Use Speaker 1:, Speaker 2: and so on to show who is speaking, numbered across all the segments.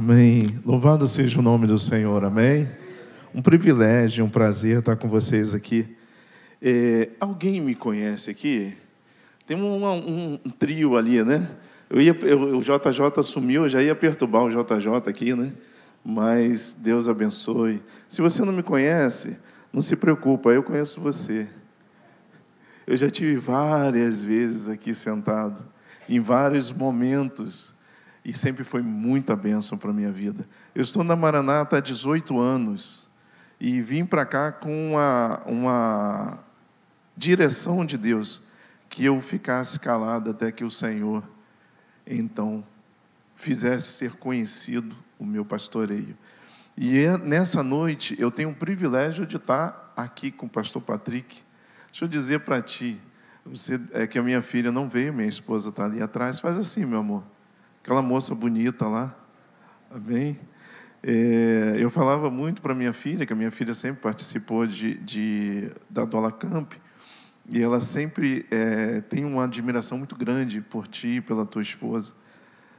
Speaker 1: Amém. Louvado seja o nome do Senhor, amém. Um privilégio, um prazer estar com vocês aqui. É, alguém me conhece aqui? Tem um, um, um trio ali, né? Eu ia, eu, o JJ sumiu, eu já ia perturbar o JJ aqui, né? Mas Deus abençoe. Se você não me conhece, não se preocupa, eu conheço você. Eu já tive várias vezes aqui sentado, em vários momentos e sempre foi muita bênção para a minha vida. Eu estou na Maranata há 18 anos e vim para cá com uma, uma direção de Deus, que eu ficasse calado até que o Senhor, então, fizesse ser conhecido o meu pastoreio. E é, nessa noite eu tenho o privilégio de estar aqui com o pastor Patrick. Deixa eu dizer para ti, você, é que a minha filha não veio, minha esposa está ali atrás. Faz assim, meu amor aquela moça bonita lá. Amém? É, eu falava muito para minha filha, que a minha filha sempre participou de, de da Dola Camp, e ela sempre é, tem uma admiração muito grande por ti pela tua esposa.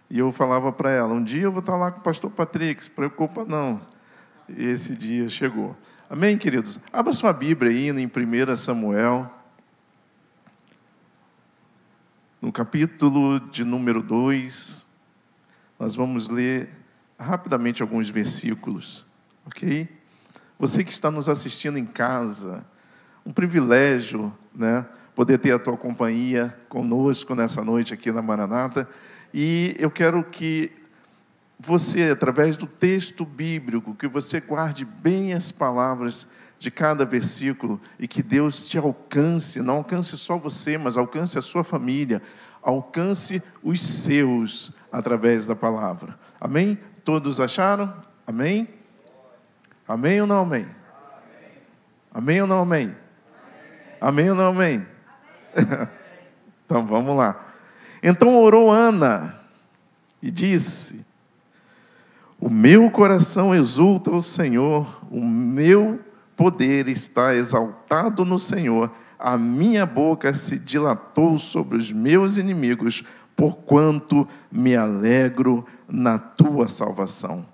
Speaker 1: E eu falava para ela: um dia eu vou estar lá com o pastor Patrick, se preocupa não. E esse dia chegou. Amém, queridos? Abra sua Bíblia aí em 1 Samuel, no capítulo de número 2. Nós vamos ler rapidamente alguns versículos, ok? Você que está nos assistindo em casa, um privilégio, né? Poder ter a tua companhia conosco nessa noite aqui na Maranata. E eu quero que você, através do texto bíblico, que você guarde bem as palavras de cada versículo e que Deus te alcance, não alcance só você, mas alcance a sua família, alcance os seus através da palavra. Amém? Todos acharam? Amém? Amém ou não amém? Amém ou não amém? Amém ou não amém? então vamos lá. Então orou Ana e disse: O meu coração exulta o Senhor, o meu poder está exaltado no Senhor a minha boca se dilatou sobre os meus inimigos, porquanto me alegro na tua salvação.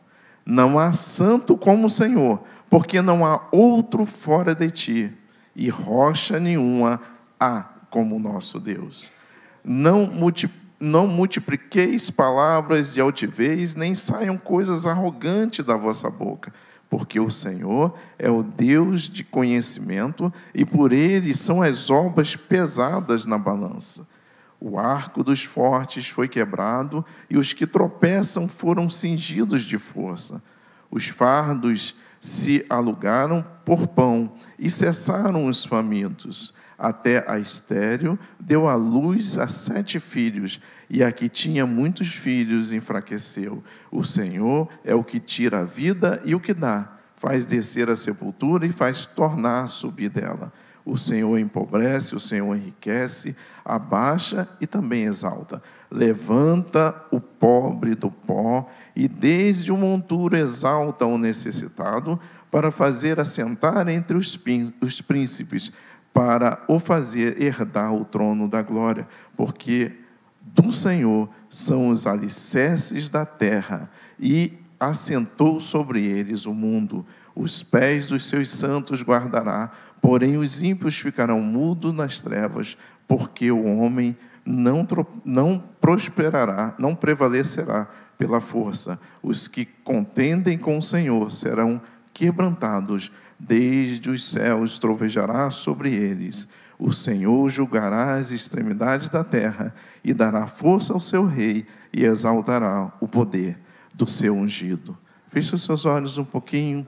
Speaker 1: Não há santo como o Senhor, porque não há outro fora de ti, e rocha nenhuma há como o nosso Deus. Não, multi, não multipliqueis palavras de altivez, nem saiam coisas arrogantes da vossa boca porque o Senhor é o Deus de conhecimento e por ele são as obras pesadas na balança. O arco dos fortes foi quebrado e os que tropeçam foram cingidos de força. Os fardos se alugaram por pão e cessaram os famintos. Até a estéreo deu à luz a sete filhos, e a que tinha muitos filhos enfraqueceu. O Senhor é o que tira a vida e o que dá, faz descer a sepultura e faz tornar subir dela. O Senhor empobrece, o Senhor enriquece, abaixa e também exalta. Levanta o pobre do pó e desde o monturo exalta o necessitado para fazer assentar entre os príncipes, para o fazer herdar o trono da glória, porque do Senhor são os alicerces da terra, e assentou sobre eles o mundo. Os pés dos seus santos guardará, porém os ímpios ficarão mudos nas trevas, porque o homem não, não prosperará, não prevalecerá pela força. Os que contendem com o Senhor serão quebrantados, desde os céus trovejará sobre eles. O Senhor julgará as extremidades da terra e dará força ao seu rei e exaltará o poder do seu ungido. Feche os seus olhos um pouquinho.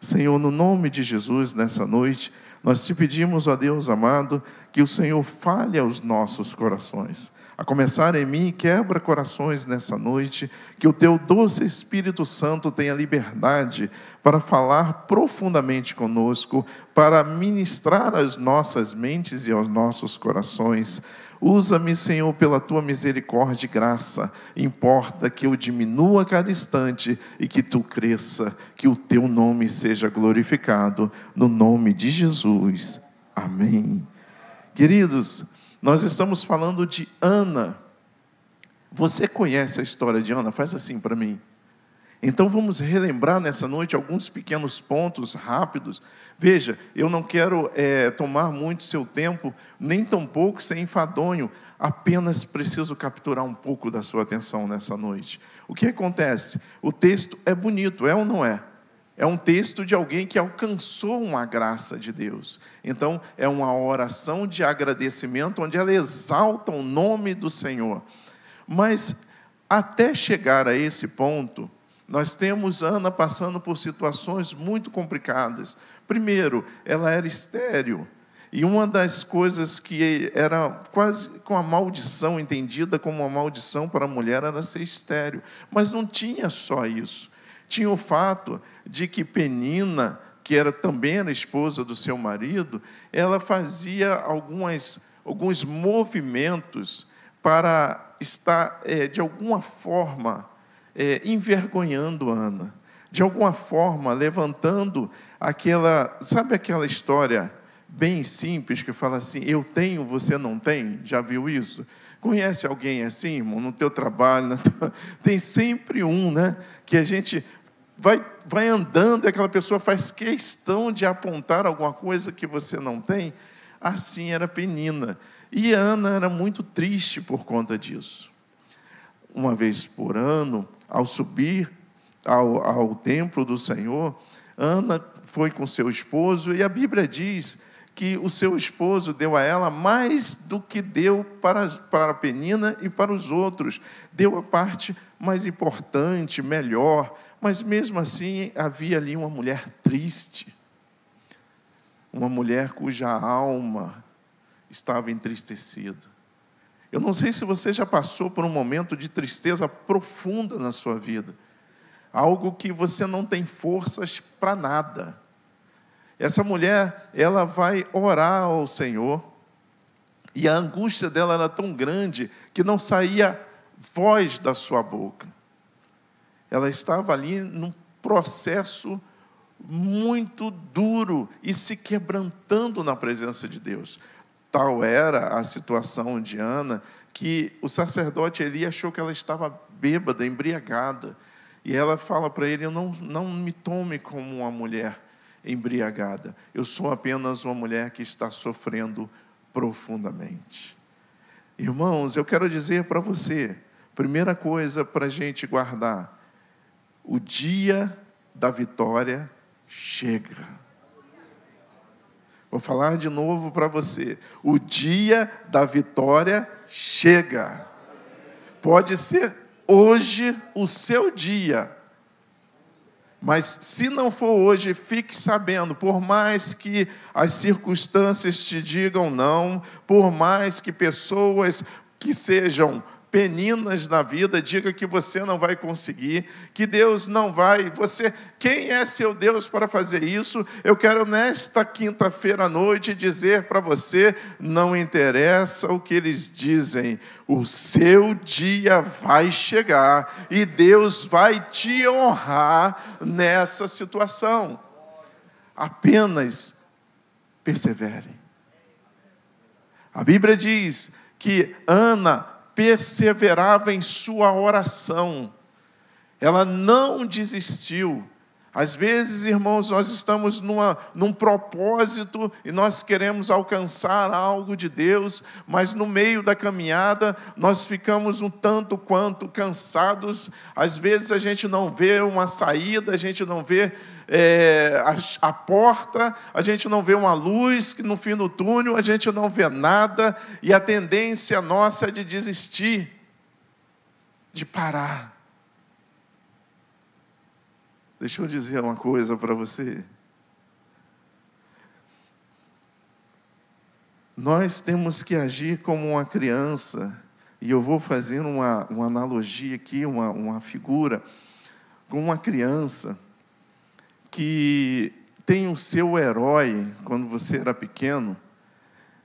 Speaker 1: Senhor, no nome de Jesus, nessa noite, nós te pedimos, ó Deus amado, que o Senhor fale aos nossos corações. A começar em mim, quebra corações nessa noite, que o teu doce Espírito Santo tenha liberdade para falar profundamente conosco, para ministrar às nossas mentes e aos nossos corações. Usa-me, Senhor, pela tua misericórdia e graça. Importa que eu diminua a cada instante e que tu cresça, que o teu nome seja glorificado. No nome de Jesus. Amém. Queridos, nós estamos falando de Ana. Você conhece a história de Ana? Faz assim para mim. Então vamos relembrar nessa noite alguns pequenos pontos rápidos. Veja, eu não quero é, tomar muito seu tempo, nem tampouco ser enfadonho, apenas preciso capturar um pouco da sua atenção nessa noite. O que acontece? O texto é bonito, é ou não é? É um texto de alguém que alcançou uma graça de Deus. Então, é uma oração de agradecimento, onde ela exalta o nome do Senhor. Mas, até chegar a esse ponto, nós temos Ana passando por situações muito complicadas. Primeiro, ela era estéril. E uma das coisas que era quase com a maldição, entendida como uma maldição para a mulher, era ser estéril. Mas não tinha só isso. Tinha o fato de que Penina, que era também a esposa do seu marido, ela fazia algumas, alguns movimentos para estar, é, de alguma forma, é, envergonhando Ana, de alguma forma levantando aquela, sabe aquela história bem simples que fala assim: eu tenho, você não tem? Já viu isso? Conhece alguém assim, irmão, no teu trabalho? Tem sempre um, né? Que a gente vai, vai andando e aquela pessoa faz questão de apontar alguma coisa que você não tem. Assim era Penina. E Ana era muito triste por conta disso uma vez por ano, ao subir ao, ao templo do Senhor, Ana foi com seu esposo e a Bíblia diz que o seu esposo deu a ela mais do que deu para, para a Penina e para os outros. Deu a parte mais importante, melhor, mas mesmo assim havia ali uma mulher triste, uma mulher cuja alma estava entristecida. Eu não sei se você já passou por um momento de tristeza profunda na sua vida, algo que você não tem forças para nada. Essa mulher, ela vai orar ao Senhor, e a angústia dela era tão grande que não saía voz da sua boca. Ela estava ali num processo muito duro e se quebrantando na presença de Deus. Tal era a situação de Ana que o sacerdote Eli achou que ela estava bêbada, embriagada. E ela fala para ele: não, não me tome como uma mulher embriagada. Eu sou apenas uma mulher que está sofrendo profundamente. Irmãos, eu quero dizer para você: primeira coisa para a gente guardar, o dia da vitória chega. Vou falar de novo para você. O dia da vitória chega. Pode ser hoje o seu dia. Mas se não for hoje, fique sabendo, por mais que as circunstâncias te digam não, por mais que pessoas que sejam peninas na vida, diga que você não vai conseguir, que Deus não vai. Você, quem é seu Deus para fazer isso? Eu quero nesta quinta-feira à noite dizer para você, não interessa o que eles dizem, o seu dia vai chegar e Deus vai te honrar nessa situação. Apenas persevere. A Bíblia diz que Ana perseverava em sua oração, ela não desistiu. Às vezes, irmãos, nós estamos numa, num propósito e nós queremos alcançar algo de Deus, mas no meio da caminhada nós ficamos um tanto quanto cansados. Às vezes a gente não vê uma saída, a gente não vê é, a, a, porta, a gente não vê uma luz que no fim do túnel, a gente não vê nada, e a tendência nossa é de desistir, de parar. Deixa eu dizer uma coisa para você. Nós temos que agir como uma criança, e eu vou fazer uma, uma analogia aqui, uma, uma figura, com uma criança que tem o seu herói quando você era pequeno.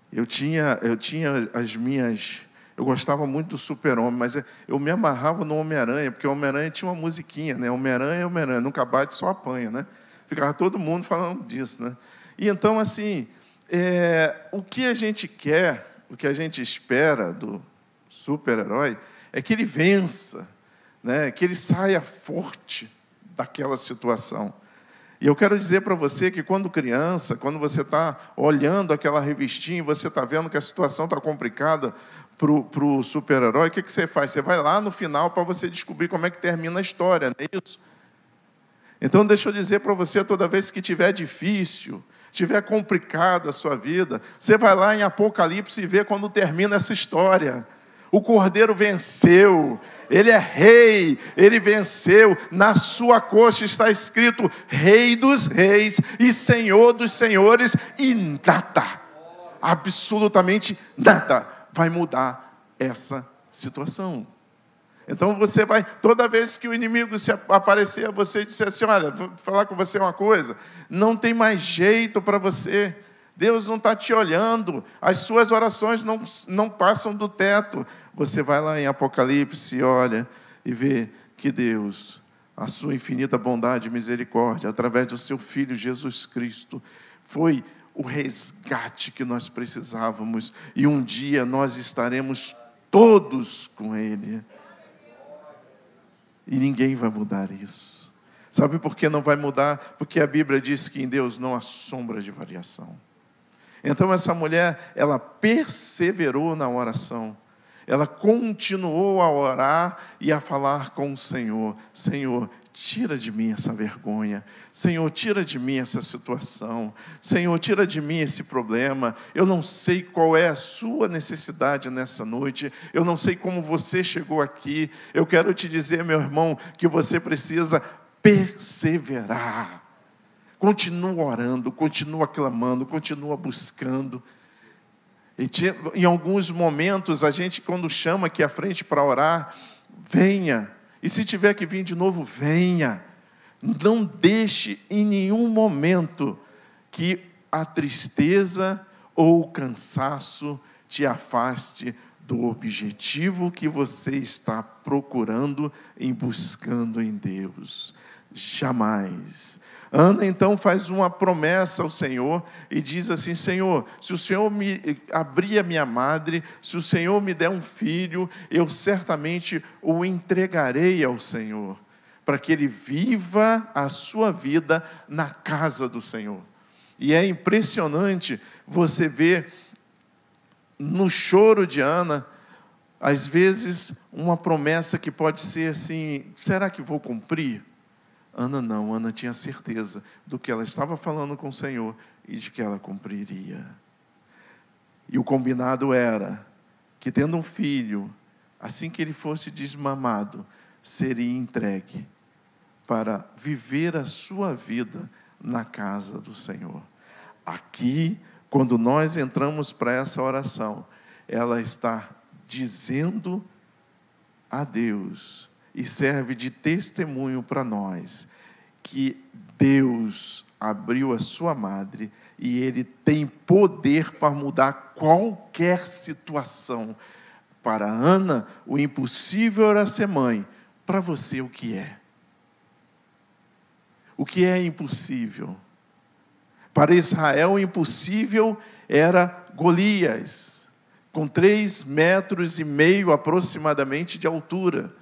Speaker 1: Eu tinha, eu tinha as minhas. Eu gostava muito do Super-Homem, mas eu me amarrava no Homem-Aranha, porque o Homem-Aranha tinha uma musiquinha, né? Homem-Aranha é Homem-Aranha, nunca bate, só apanha, né? Ficava todo mundo falando disso, né? E então, assim, é, o que a gente quer, o que a gente espera do super-herói, é que ele vença, né? que ele saia forte daquela situação. E eu quero dizer para você que quando criança, quando você está olhando aquela revistinha, você está vendo que a situação está complicada para o super-herói, o que, que você faz? Você vai lá no final para você descobrir como é que termina a história, não é isso? Então, deixa eu dizer para você, toda vez que tiver difícil, tiver complicado a sua vida, você vai lá em Apocalipse e vê quando termina essa história. O Cordeiro venceu, ele é rei, ele venceu. Na sua coxa está escrito Rei dos Reis e Senhor dos Senhores, e nada, absolutamente nada, vai mudar essa situação. Então você vai, toda vez que o inimigo se aparecer a você e disser assim: Olha, vou falar com você uma coisa, não tem mais jeito para você. Deus não está te olhando, as suas orações não, não passam do teto. Você vai lá em Apocalipse, olha e vê que Deus, a sua infinita bondade e misericórdia, através do seu Filho Jesus Cristo, foi o resgate que nós precisávamos e um dia nós estaremos todos com Ele. E ninguém vai mudar isso. Sabe por que não vai mudar? Porque a Bíblia diz que em Deus não há sombra de variação. Então essa mulher, ela perseverou na oração ela continuou a orar e a falar com o Senhor: Senhor, tira de mim essa vergonha. Senhor, tira de mim essa situação. Senhor, tira de mim esse problema. Eu não sei qual é a sua necessidade nessa noite. Eu não sei como você chegou aqui. Eu quero te dizer, meu irmão, que você precisa perseverar. Continua orando, continua clamando, continua buscando. E em alguns momentos, a gente, quando chama aqui à frente para orar, venha. E se tiver que vir de novo, venha. Não deixe em nenhum momento que a tristeza ou o cansaço te afaste do objetivo que você está procurando em buscando em Deus. Jamais. Ana então faz uma promessa ao Senhor e diz assim: Senhor, se o Senhor me abrir a minha madre, se o Senhor me der um filho, eu certamente o entregarei ao Senhor, para que ele viva a sua vida na casa do Senhor. E é impressionante você ver no choro de Ana, às vezes, uma promessa que pode ser assim: será que vou cumprir? Ana não, Ana tinha certeza do que ela estava falando com o Senhor e de que ela cumpriria. E o combinado era que, tendo um filho, assim que ele fosse desmamado, seria entregue para viver a sua vida na casa do Senhor. Aqui, quando nós entramos para essa oração, ela está dizendo a Deus e serve de testemunho para nós que Deus abriu a sua madre e ele tem poder para mudar qualquer situação. Para Ana, o impossível era ser mãe. Para você, o que é? O que é impossível? Para Israel, o impossível era Golias, com três metros e meio aproximadamente de altura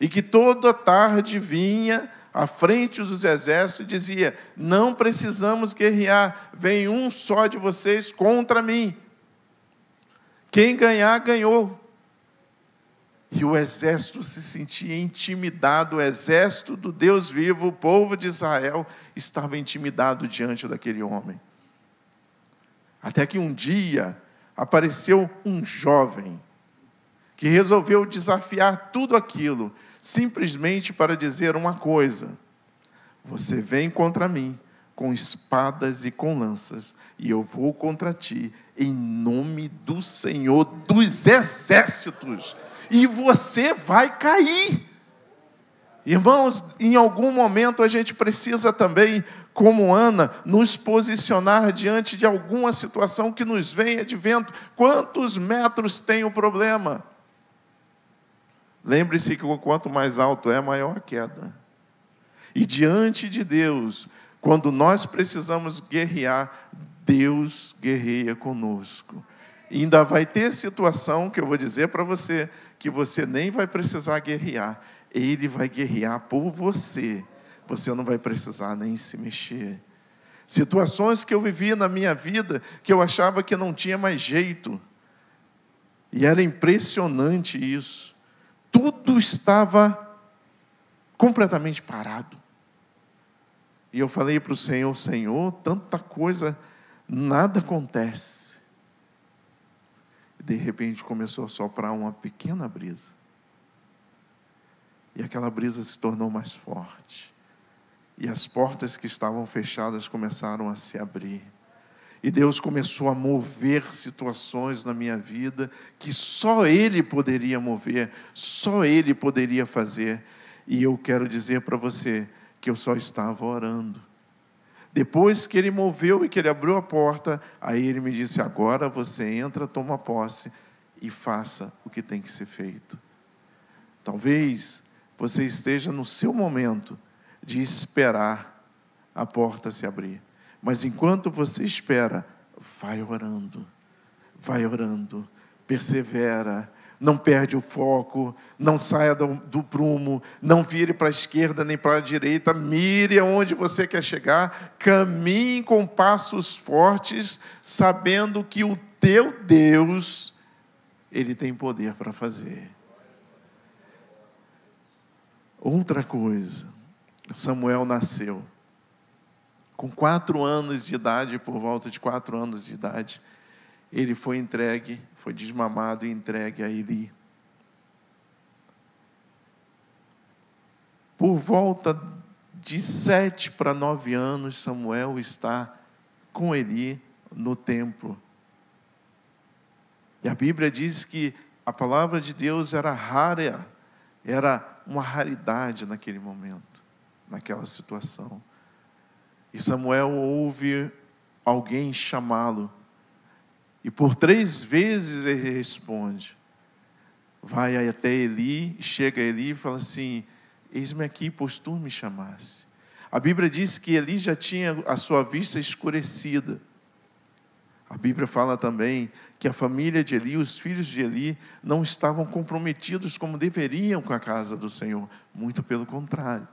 Speaker 1: e que toda tarde vinha à frente dos exércitos e dizia: Não precisamos guerrear, vem um só de vocês contra mim. Quem ganhar, ganhou. E o exército se sentia intimidado, o exército do Deus vivo, o povo de Israel, estava intimidado diante daquele homem. Até que um dia apareceu um jovem que resolveu desafiar tudo aquilo simplesmente para dizer uma coisa: Você vem contra mim com espadas e com lanças, e eu vou contra ti em nome do Senhor dos exércitos, e você vai cair. Irmãos, em algum momento a gente precisa também, como Ana, nos posicionar diante de alguma situação que nos venha de vento. Quantos metros tem o problema? Lembre-se que quanto mais alto é, maior a queda. E diante de Deus, quando nós precisamos guerrear, Deus guerreia conosco. E ainda vai ter situação que eu vou dizer para você que você nem vai precisar guerrear, ele vai guerrear por você, você não vai precisar nem se mexer. Situações que eu vivia na minha vida que eu achava que não tinha mais jeito. E era impressionante isso. Tudo estava completamente parado. E eu falei para o Senhor: Senhor, tanta coisa, nada acontece. E de repente começou a soprar uma pequena brisa. E aquela brisa se tornou mais forte. E as portas que estavam fechadas começaram a se abrir. E Deus começou a mover situações na minha vida que só Ele poderia mover, só Ele poderia fazer. E eu quero dizer para você que eu só estava orando. Depois que Ele moveu e que Ele abriu a porta, aí Ele me disse: agora você entra, toma posse e faça o que tem que ser feito. Talvez você esteja no seu momento de esperar a porta se abrir. Mas enquanto você espera, vai orando, vai orando, persevera, não perde o foco, não saia do, do prumo, não vire para a esquerda nem para a direita, mire aonde você quer chegar, caminhe com passos fortes, sabendo que o teu Deus, Ele tem poder para fazer. Outra coisa, Samuel nasceu. Com quatro anos de idade, por volta de quatro anos de idade, ele foi entregue, foi desmamado e entregue a Eli. Por volta de sete para nove anos, Samuel está com Eli no templo. E a Bíblia diz que a palavra de Deus era rara, era uma raridade naquele momento naquela situação. E Samuel ouve alguém chamá-lo. E por três vezes ele responde. Vai até Eli, chega a Eli e fala assim: Eis-me aqui, pois tu me chamaste. A Bíblia diz que Eli já tinha a sua vista escurecida. A Bíblia fala também que a família de Eli, os filhos de Eli, não estavam comprometidos como deveriam com a casa do Senhor. Muito pelo contrário.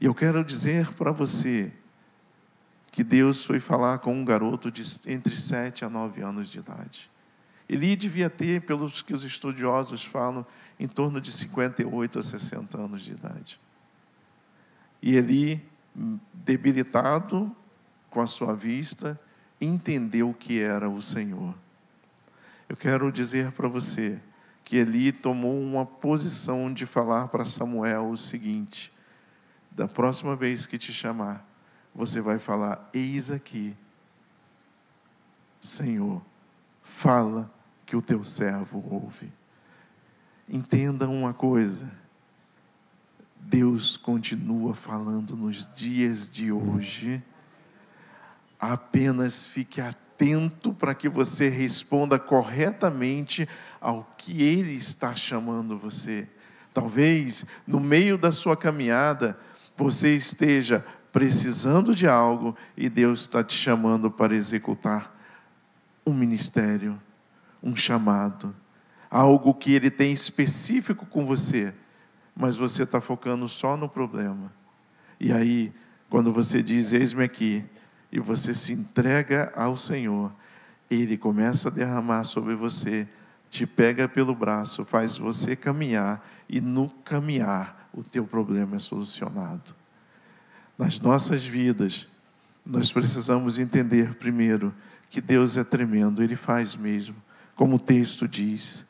Speaker 1: E eu quero dizer para você que Deus foi falar com um garoto de entre 7 a 9 anos de idade. Ele devia ter, pelos que os estudiosos falam, em torno de 58 a 60 anos de idade. E ele, debilitado com a sua vista, entendeu que era o Senhor. Eu quero dizer para você que Eli tomou uma posição de falar para Samuel o seguinte: da próxima vez que te chamar, você vai falar: Eis aqui, Senhor, fala que o teu servo ouve. Entenda uma coisa, Deus continua falando nos dias de hoje, apenas fique atento para que você responda corretamente ao que Ele está chamando você. Talvez no meio da sua caminhada, você esteja precisando de algo e Deus está te chamando para executar um ministério, um chamado, algo que Ele tem específico com você, mas você está focando só no problema. E aí, quando você diz, eis-me aqui, e você se entrega ao Senhor, Ele começa a derramar sobre você, te pega pelo braço, faz você caminhar, e no caminhar, o teu problema é solucionado. Nas nossas vidas, nós precisamos entender primeiro que Deus é tremendo, Ele faz mesmo, como o texto diz.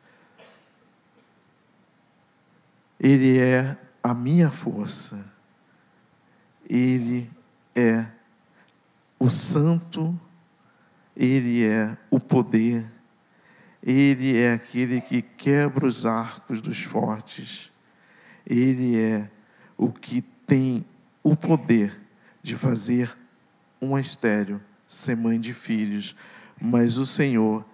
Speaker 1: Ele é a minha força, Ele é o santo, Ele é o poder, Ele é aquele que quebra os arcos dos fortes. Ele é o que tem o poder de fazer uma estéreo ser mãe de filhos, mas o Senhor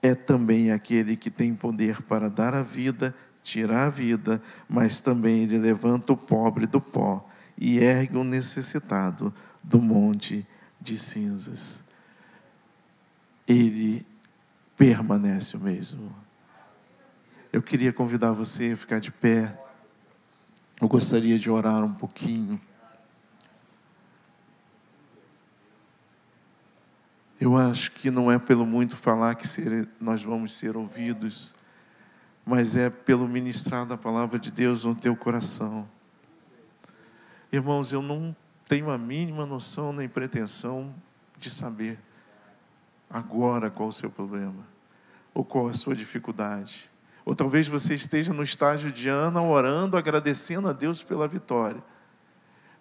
Speaker 1: é também aquele que tem poder para dar a vida, tirar a vida, mas também ele levanta o pobre do pó e ergue o necessitado do monte de cinzas. Ele permanece o mesmo. Eu queria convidar você a ficar de pé. Eu gostaria de orar um pouquinho. Eu acho que não é pelo muito falar que ser, nós vamos ser ouvidos, mas é pelo ministrar da palavra de Deus no teu coração. Irmãos, eu não tenho a mínima noção nem pretensão de saber agora qual o seu problema, ou qual a sua dificuldade. Ou talvez você esteja no estágio de Ana orando, agradecendo a Deus pela vitória.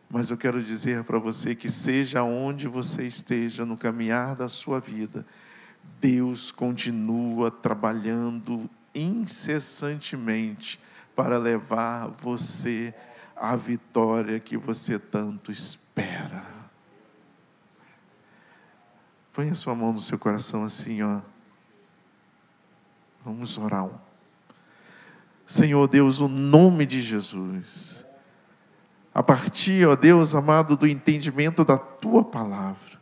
Speaker 1: Mas eu quero dizer para você que, seja onde você esteja no caminhar da sua vida, Deus continua trabalhando incessantemente para levar você à vitória que você tanto espera. Põe a sua mão no seu coração assim, ó. Vamos orar. Senhor Deus, o nome de Jesus a partir, ó Deus amado, do entendimento da tua palavra.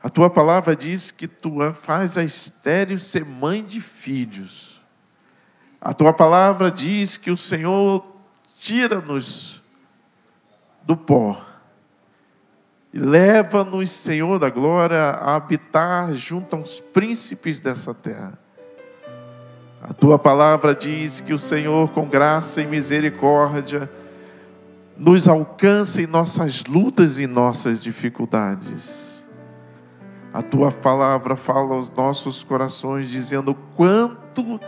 Speaker 1: A tua palavra diz que tu faz a estéreo ser mãe de filhos. A tua palavra diz que o Senhor tira-nos do pó e leva-nos, Senhor da glória, a habitar junto aos príncipes dessa terra. A tua palavra diz que o Senhor, com graça e misericórdia, nos alcance em nossas lutas e nossas dificuldades. A tua palavra fala aos nossos corações, dizendo quanto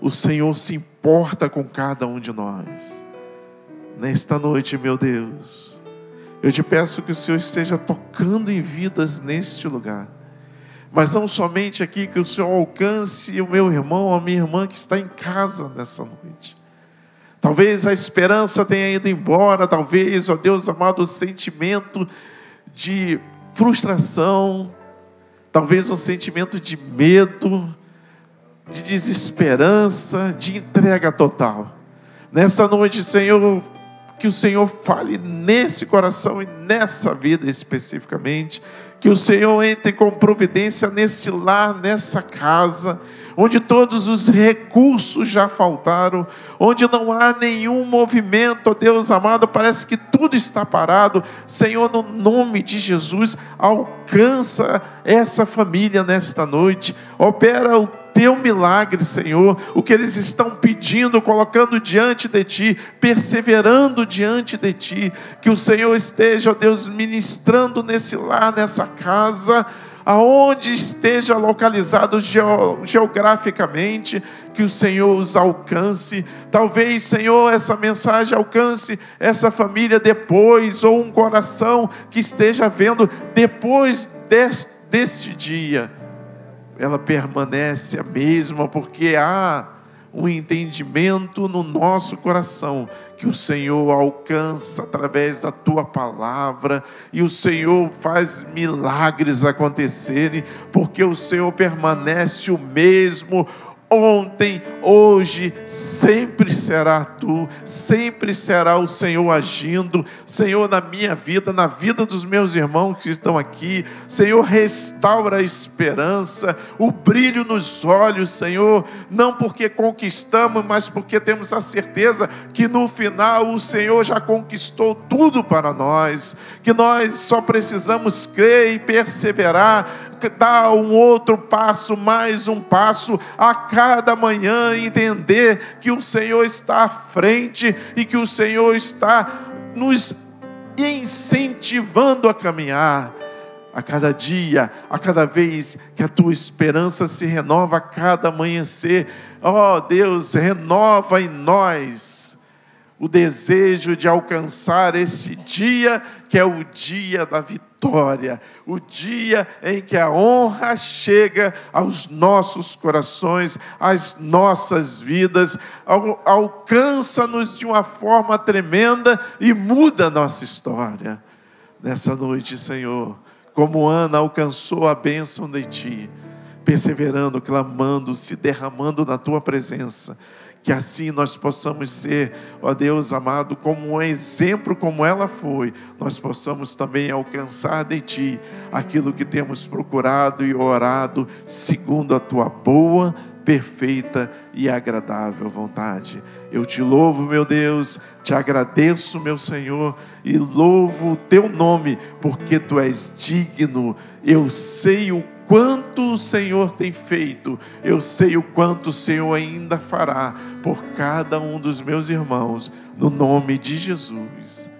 Speaker 1: o Senhor se importa com cada um de nós. Nesta noite, meu Deus, eu te peço que o Senhor esteja tocando em vidas neste lugar. Mas não somente aqui, que o Senhor alcance o meu irmão, a minha irmã que está em casa nessa noite Talvez a esperança tenha ido embora, talvez, ó Deus amado, o sentimento de frustração, talvez um sentimento de medo, de desesperança, de entrega total. Nessa noite, Senhor, que o Senhor fale nesse coração e nessa vida especificamente, que o Senhor entre com providência nesse lar, nessa casa onde todos os recursos já faltaram, onde não há nenhum movimento, ó Deus amado, parece que tudo está parado. Senhor, no nome de Jesus, alcança essa família nesta noite, opera o teu milagre, Senhor, o que eles estão pedindo, colocando diante de ti, perseverando diante de ti, que o Senhor esteja, ó Deus, ministrando nesse lar, nessa casa, aonde esteja localizado geograficamente, que o Senhor os alcance. Talvez, Senhor, essa mensagem alcance essa família depois, ou um coração que esteja vendo depois deste, dia. Ela permanece a mesma, porque há um entendimento no nosso coração que o Senhor alcança através da tua palavra e o Senhor faz milagres acontecerem, porque o Senhor permanece o mesmo ontem, hoje, sempre será tu, sempre será o Senhor agindo, Senhor, na minha vida, na vida dos meus irmãos que estão aqui, Senhor, restaura a esperança, o brilho nos olhos, Senhor, não porque conquistamos, mas porque temos a certeza que no final o Senhor já conquistou tudo para nós, que nós só precisamos crer e perseverar, dar um outro passo, mais um passo, a cada manhã entender que o Senhor está à frente e que o Senhor está nos incentivando a caminhar. A cada dia, a cada vez que a tua esperança se renova a cada amanhecer, ó oh, Deus, renova em nós o desejo de alcançar esse dia que é o dia da vitória vitória, o dia em que a honra chega aos nossos corações, às nossas vidas, alcança-nos de uma forma tremenda e muda a nossa história. Nessa noite, Senhor, como Ana alcançou a bênção de Ti, perseverando, clamando, se derramando na Tua presença que assim nós possamos ser, ó Deus amado, como um exemplo, como ela foi, nós possamos também alcançar de Ti aquilo que temos procurado e orado, segundo a Tua boa, perfeita e agradável vontade. Eu te louvo, meu Deus, te agradeço, meu Senhor, e louvo o teu nome, porque tu és digno. Eu sei o quanto o Senhor tem feito, eu sei o quanto o Senhor ainda fará por cada um dos meus irmãos, no nome de Jesus.